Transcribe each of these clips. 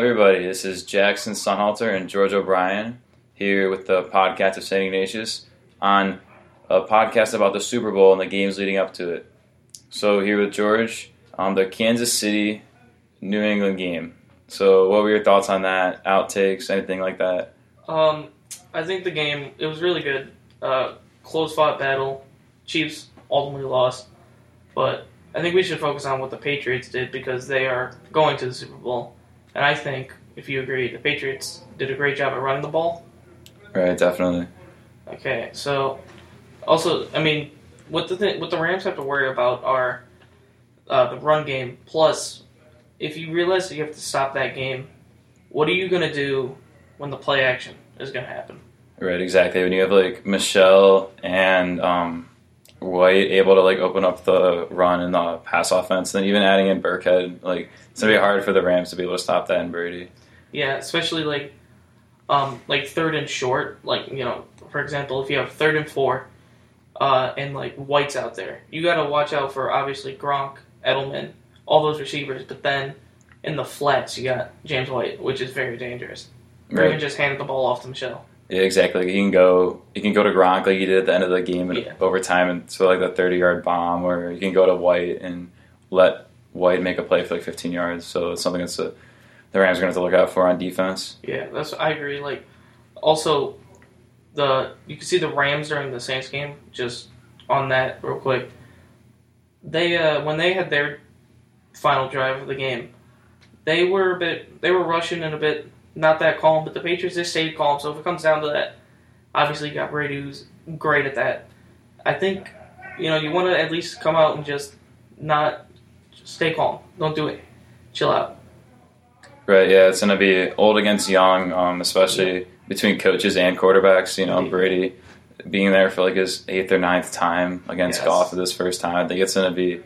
everybody? This is Jackson Sonnhalter and George O'Brien here with the podcast of St. Ignatius on a podcast about the Super Bowl and the games leading up to it. So, here with George on the Kansas City New England game. So, what were your thoughts on that? Outtakes, anything like that? Um, I think the game it was really good. Uh, close fought battle. Chiefs ultimately lost, but I think we should focus on what the Patriots did because they are going to the Super Bowl, and I think if you agree, the Patriots did a great job at running the ball. Right, definitely. Okay, so also, I mean, what the th- what the Rams have to worry about are uh, the run game. Plus, if you realize that you have to stop that game, what are you going to do when the play action is going to happen? Right, exactly. When you have like Michel and um, White able to like open up the run and the pass offense, and then even adding in Burkhead, like it's gonna be hard for the Rams to be able to stop that in Brady. Yeah, especially like um, like third and short. Like you know, for example, if you have third and four, uh, and like White's out there, you got to watch out for obviously Gronk, Edelman, all those receivers. But then in the flats, you got James White, which is very dangerous. Or even just handed the ball off to Michel. Yeah, exactly. He can go. He can go to Gronk like he did at the end of the game in Yeah. overtime, and so like the thirty yard bomb, or you can go to White and let White make a play for like fifteen yards. So it's something that's a, the Rams are gonna have to look out for on defense. Yeah, that's I agree. Like also the you can see the Rams during the Saints game. Just on that real quick, they uh, when they had their final drive of the game, they were a bit they were rushing and a bit not that calm. But the Patriots just stayed calm. So if it comes down to that, obviously you got Brady who's great at that. I think you know you want to at least come out and just not just stay calm. Don't do it. Chill out. Right. Yeah, it's gonna be old against young, um, especially between coaches and quarterbacks. You know, Yeah. Brady being there for like his eighth or ninth time against Yes. Goff for this first time. I think it's gonna be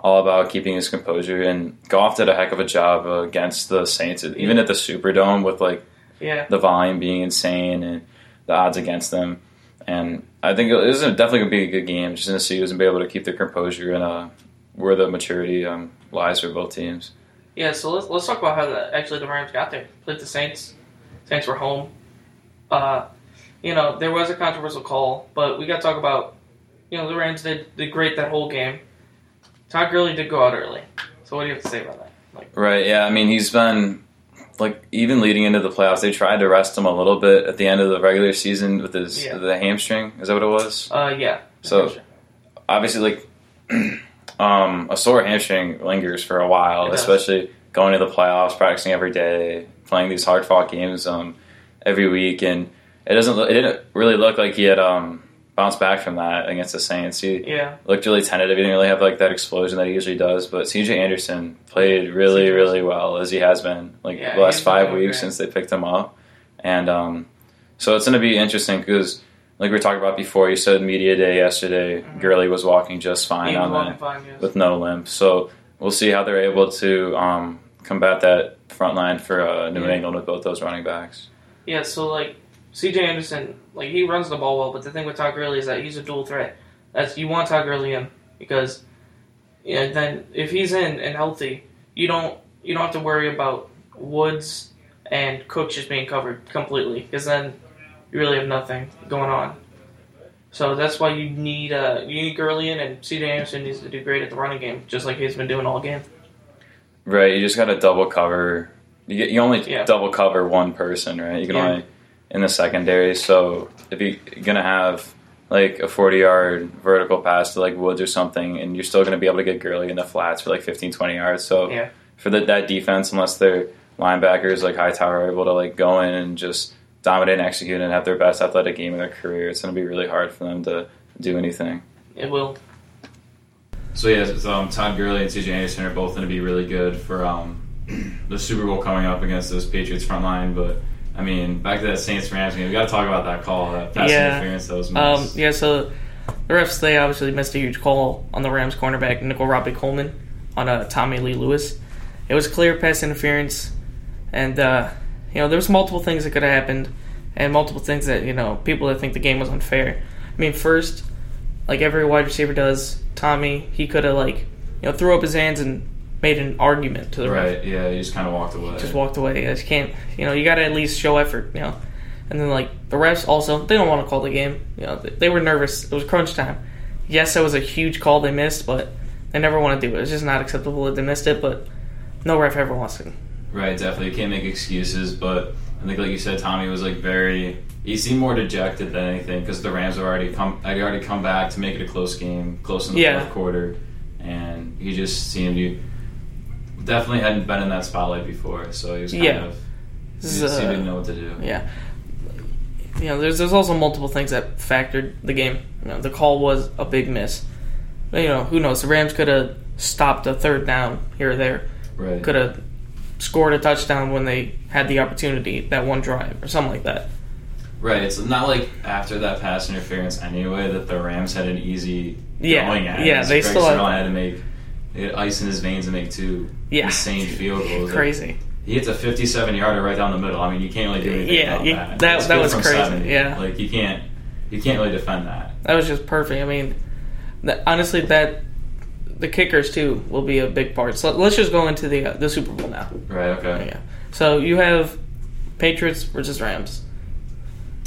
all about keeping his composure. And Goff did a heck of a job uh, against the Saints, even at the Superdome with like Yeah. the volume being insane and the odds against them. And I think it is definitely going to be a good game. Just to see who's going to be able to keep their composure and uh, where the maturity um, lies for both teams. Yeah, so let's let's talk about how the actually the Rams got there. Played the Saints. Saints were home. Uh, you know, there was a controversial call, but we got to talk about. You know, the Rams did did great that whole game. Todd Gurley did go out early. So what do you have to say about that? Like, Right. Yeah. I mean, he's been like even leading into the playoffs. They tried to rest him a little bit at the end of the regular season with his Yeah. the hamstring. Is that what it was? uh, yeah. So- Obviously, like um, a sore hamstring lingers for a while, especially going to the playoffs, practicing every day, playing these hard fought games um, every week, and it doesn't. It didn't really look like he had um, bounced back from that against the Saints. He yeah, looked really tentative. He didn't really have like that explosion that he usually does. But CJ Anderson played really, CJ. really well as he has been like Yeah, the last five weeks great. since they picked him up. And um, so it's going to be interesting because, like we were talking about before, you said media day yesterday. Mhm. Gurley was walking just fine on that fine, yes. with no limp. So we'll see how they're able to um, combat that front line for uh, New Yeah. England with both those running backs. Yeah, so like CJ Anderson, like he runs the ball well, but the thing with Todd Gurley is that he's a dual threat. That's you want Todd Gurley in because yeah, then if he's in and healthy, you don't you don't have to worry about Woods and Cook just being covered completely because then you really have nothing going on. So that's why you need uh you need Gurley in and CJ Anderson needs to do great at the running game, just like he's been doing all game. Right, you just got to double cover. You, get, you only Yeah. double cover one person, right? You can Yeah. only in the secondary. So if you- you're gonna have like a 40 yard vertical pass to like Woods or something, and you're still gonna be able to get Gurley in the flats for like 15, 20 yards. So Yeah. for the, that defense, unless their linebackers like Hightower are able to like go in and just dominate and execute and have their best athletic game of their career, it's gonna be really hard for them to do anything. It will. So yeah, so, um, Todd Gurley and CJ Anderson are both going to be really good for um, the Super Bowl coming up against this Patriots front line. But I mean, back to that Saints Rams game, we got to talk about that call, that pass Yeah. interference that was Um, yeah, so the refs they obviously missed a huge call on the Rams cornerback Nickell Robey-Coleman on uh, Tommy Lee Lewis. It was clear pass interference, and uh, you know there was multiple things that could have happened, and multiple things that you know people that think the game was unfair. I mean, first, like every wide receiver does, Tommy he could have like you know threw up his hands and made an argument to the ref. Right. Yeah. He just kind of walked away. Just walked away. You just can't. You know, you got to at least show effort. You know, and then like the refs also they don't want to call the game. You know, they, they were nervous. It was crunch time. Yes, that was a huge call they missed, but they never want to do it. It's just not acceptable that they missed it. But no ref ever wants to. Right, definitely. You can't make excuses, but I think, like you said, Tommy was like very. He seemed more dejected than anything because the Rams have already come. Had already come back to make it a close game, close in the Yeah. fourth quarter, and he just seemed to definitely hadn't been in that spotlight before. So he was kind Yeah. of. He, This is, just, he didn't know what to do. Yeah. You know, there's there's also multiple things that factored the game. You know, the call was a big miss. But, you know, who knows? The Rams could have stopped a third down here or there. Right. Could have scored a touchdown when they had the opportunity that one drive or something like that. Right. It's not like after that pass interference anyway that the Rams had an easy Yeah, going at. yeah, they Greg still had- had to make. He had ice in his veins to make two Yeah. insane field goals. Crazy. He hits a 57 yarder right down the middle. I mean, you can't really do anything Yeah, about you- that. that- that was crazy, 70. yeah. like you can't you can't really defend that. That was just perfect. I mean, that, honestly, that the kickers too will be a big part. So let's just go into the uh, the Super Bowl now. Right. Okay. Yeah. So you have Patriots versus Rams.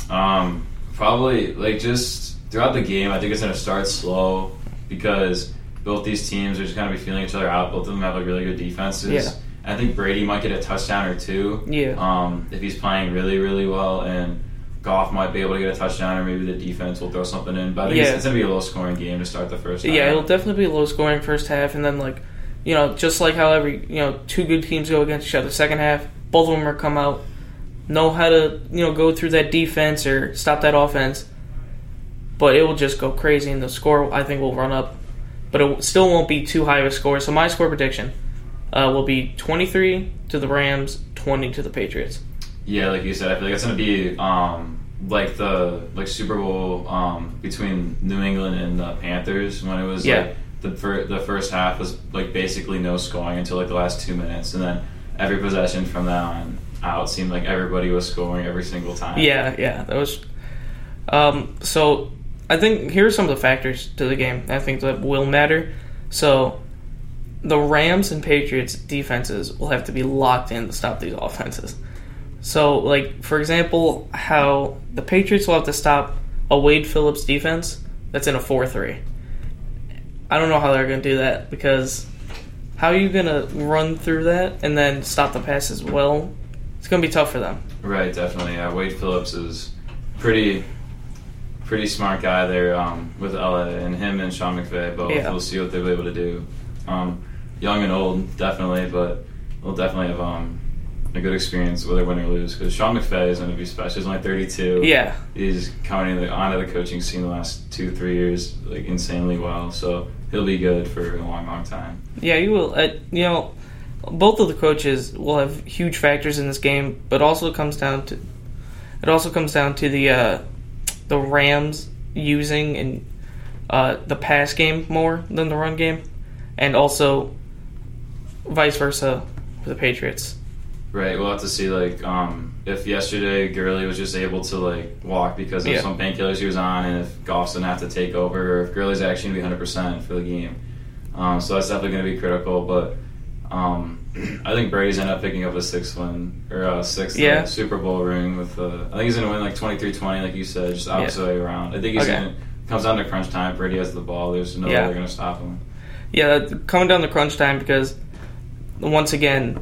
Um, probably like just throughout the game, I think it's gonna start slow because both these teams are just gonna be feeling each other out. Both of them have like really good defenses. Yeah. I think Brady might get a touchdown or two. Yeah. Um, if he's playing really, really well, and Goff might be able to get a touchdown, or maybe the defense will throw something in. But I think Yeah. it's, it's gonna be a low scoring game to start the first. Yeah, half. it'll definitely be a low scoring first half, and then like, you know, just like how every you know two good teams go against each other. Second half, both of them are come out, know how to you know go through that defense or stop that offense. But it will just go crazy, and the score I think will run up, but it still won't be too high of a score. So my score prediction uh, will be twenty three to the Rams, twenty to the Patriots. Yeah, like you said, I feel like it's gonna be um, like the like Super Bowl um, between New England and the Panthers when it was Yeah. like the fir- the first half was like basically no scoring until like the last two minutes, and then every possession from that on out seemed like everybody was scoring every single time. Yeah, yeah, that was. Um, so I think here are some of the factors to the game. I think that will matter. So the Rams and Patriots defenses will have to be locked in to stop these offenses. So, like for example, how the Patriots will have to stop a Wade Phillips defense that's in a four-three. I don't know how they're going to do that because how are you going to run through that and then stop the pass as well? It's going to be tough for them. Right, definitely. Yeah, Wade Phillips is pretty pretty smart guy there um, with LA, and him and Sean McVay both. Yeah. We'll see what they'll be able to do. Um, young and old, definitely, but we'll definitely have um, a good experience whether win or lose. Because Sean McVay is going to be special. He's only 32. Yeah, He's coming the, onto the coaching scene the last two, three years like insanely well. So he'll be good for a long, long time. Yeah, you will. Uh, you know, both of the coaches will have huge factors in this game, but also comes down to it also comes down to the uh, the Rams using and uh, the pass game more than the run game, and also vice versa for the Patriots. Right, we'll have to see like um, if yesterday Gurley was just able to like walk because of Yeah. some painkillers he was on, and if Goff's gonna have to take over, or if Gurley's actually gonna be 100 percent for the game. Um, so that's definitely gonna be critical. But um, I think Brady's end up picking up a sixth win or a sixth Yeah. Super Bowl ring with. Uh, I think he's gonna win like 23-20, like you said, just opposite way around. I think he's Okay. gonna comes down to crunch time. Brady has the ball. There's no Yeah. way they're gonna stop him. Yeah, coming down the crunch time because once again,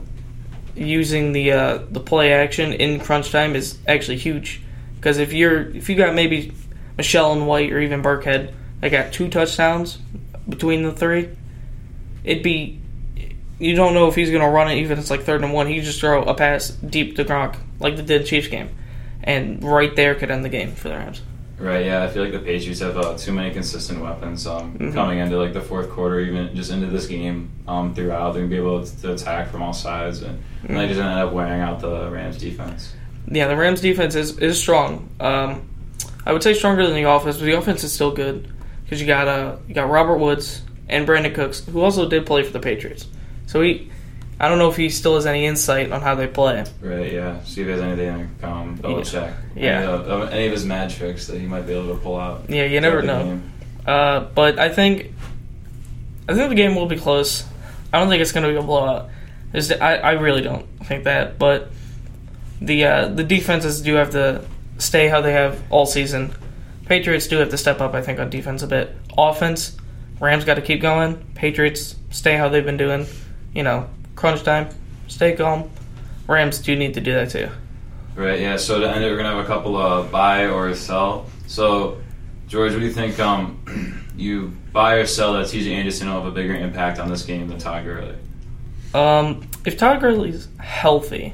using the uh, the play action in crunch time is actually huge. Because if you're if you got maybe Michel and White or even Burkhead, they got two touchdowns between the three, it'd be you don't know if he's gonna run it even if it's like third and one. He just throw a pass deep to Gronk like they did Chiefs game, and right there could end the game for the Rams. Right, yeah, I feel like the Patriots have uh, too many consistent weapons um, Mhm. coming into like the fourth quarter, even just into this game um, throughout. They're gonna be able to, to attack from all sides, and, and they just end up wearing out the Rams defense. Yeah, the Rams defense is, is strong. Um, I would say stronger than the offense, but the offense is still good because you got uh, you got Robert Woods and Brandin Cooks, who also did play for the Patriots. So he, I don't know if he still has any insight on how they play. Right, yeah. See if he has anything um, Belichick. Yeah. Any of, any of his mad tricks that he might be able to pull out. Yeah, you never know. Uh, but I think, I think the game will be close. I don't think it's going to be a blowout. I, I really don't think that, but the uh, the defenses do have to stay how they have all season. Patriots do have to step up, I think, on defense a bit. Offense, Rams got to keep going. Patriots stay how they've been doing. You know, crunch time, stay calm. Rams do need to do that too. Right. Yeah. So to end it, we're gonna have a couple of buy or sell. So, George, what do you think? Um, you buy or sell that C.J. Anderson will have a bigger impact on this game than Todd Gurley? Um, if Todd Gurley's healthy,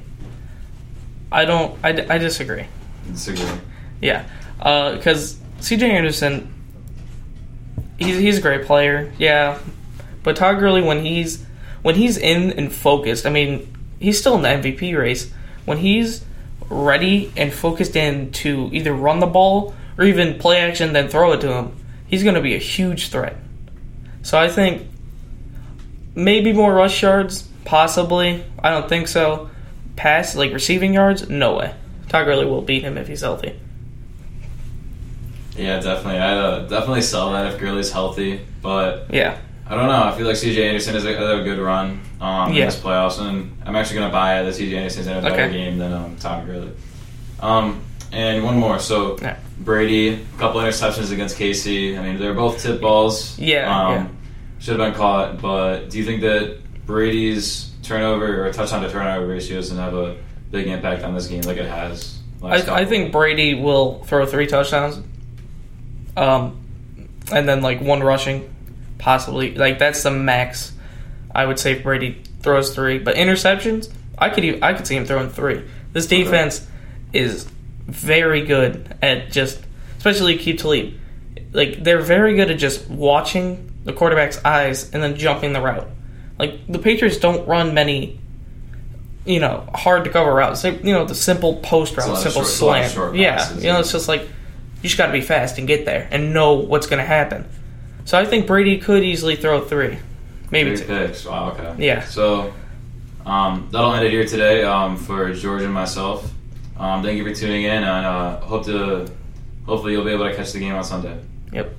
I don't. I, I disagree. Disagree. Yeah, because C.J. Anderson, he's he's a great player. Yeah, but Todd Gurley when he's when he's in and focused, I mean, he's still in the MVP race. When he's ready and focused in to either run the ball or even play action, then throw it to him, he's going to be a huge threat. So I think maybe more rush yards, possibly. I don't think so. Pass, like receiving yards, no way. Todd Gurley will beat him if he's healthy. Yeah, definitely. I uh, definitely sell that if Gurley's healthy, but Yeah. I don't know. I feel like C.J. Anderson has a, a good run um, Yeah. in this playoffs, and I'm actually going to buy that C.J. Anderson's in a better Okay. game than um, Todd Gurley. Um, and one more. So Yeah. Brady, a couple interceptions against Casey. I mean, they're both tip balls. Yeah, Um, yeah. Should have been caught, but do you think that Brady's turnover or touchdown to turnover ratio doesn't have a big impact on this game like it has? I, I think Brady will throw three touchdowns, um, and then like one rushing, possibly. Like that's the max. I would say Brady throws three, but interceptions, I could even, I could see him throwing three. This defense is very good at just, especially Aqib Talib. Like they're very good at just watching the quarterback's eyes and then jumping the route. Like the Patriots don't run many you know, hard to cover routes. Like, you know, the simple post route, simple short- it's a lot of slant. yeah, passes, you know, yeah. it's just like you just got to be fast and get there and know what's going to happen. So I think Brady could easily throw three, maybe Three two. picks. Wow. Okay. Yeah. So um, that'll end it here today um, for George and myself. Um, thank you for tuning in, and uh, hope to hopefully you'll be able to catch the game on Sunday. Yep.